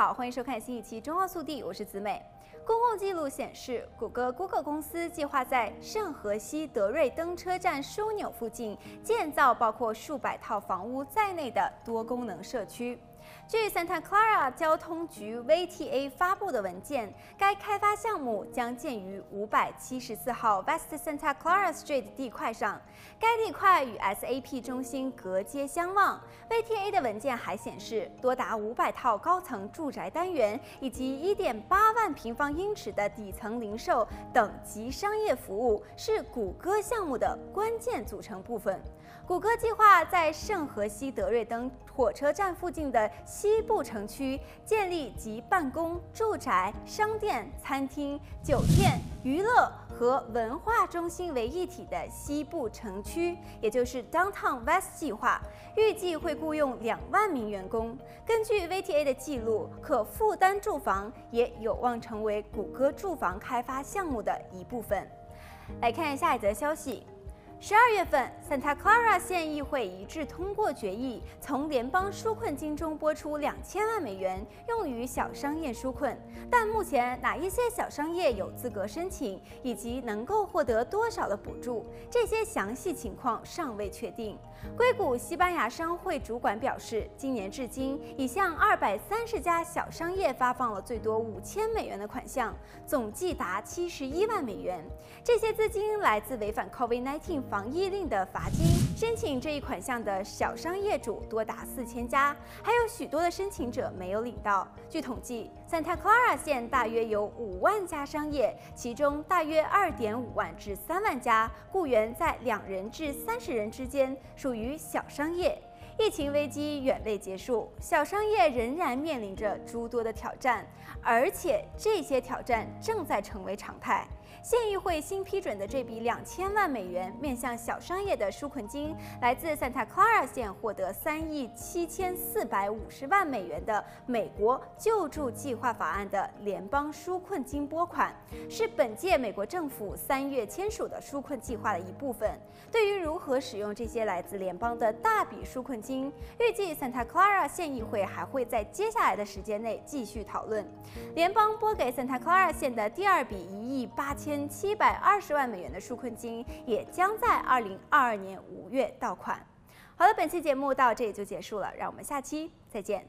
好，欢迎收看新一期《中澳速递》，我是子美。公共记录显示，谷歌 Google 公司计划在圣荷西德瑞登车站枢纽附近建造包括数百套房屋在内的多功能社区。据 Santa Clara 交通局 VTA 发布的文件，该开发项目将建于五百七十四号 West Santa Clara Street 地块上，该地块与 SAP 中心隔街相望。VTA 的文件还显示，多达五百套高层住宅单元以及一点八万平方英尺的底层零售等级商业服务是谷歌项目的关键组成部分。谷歌计划在圣荷西德瑞登火车站附近的西部城区建立集办公、住宅、商店、餐厅、酒店、娱乐和文化中心为一体的西部城区，也就是 Downtown West 计划，预计会雇佣两万名员工。根据 VTA 的记录，可负担住房也有望成为谷歌住房开发项目的一部分。来看下一则消息。十二月份，Santa Clara 县议会一致通过决议，从联邦纾困金中拨出两千万美元，用于小商业纾困。但目前哪一些小商业有资格申请，以及能够获得多少的补助，这些详细情况尚未确定。硅谷西班牙商会主管表示，今年至今已向二百三十家小商业发放了最多五千美元的款项，总计达七十一万美元。这些资金来自违反 COVID-19。防疫令的罚金，申请这一款项的小商业主多达四千家，还有许多的申请者没有领到。据统计，Santa Clara 县大约有五万家商业，其中大约二点五万至三万家雇员在两人至三十人之间，属于小商业。疫情危机远未结束，小商业仍然面临着诸多的挑战，而且这些挑战正在成为常态。县议会新批准的这笔两千万美元面向小商业的纾困金，来自 Santa Clara 县获得三亿七千四百五十万美元的美国救助计划法案的联邦纾困金拨款，是本届美国政府三月签署的纾困计划的一部分。对于如何使用这些来自联邦的大笔纾困金，预计 Santa Clara 县议会还会在接下来的时间内继续讨论。联邦拨给 Santa Clara 县的第二笔一亿八千。千七百二十万美元的纾困金也将在二零二二年五月到款。好了，本期节目到这里就结束了，让我们下期再见。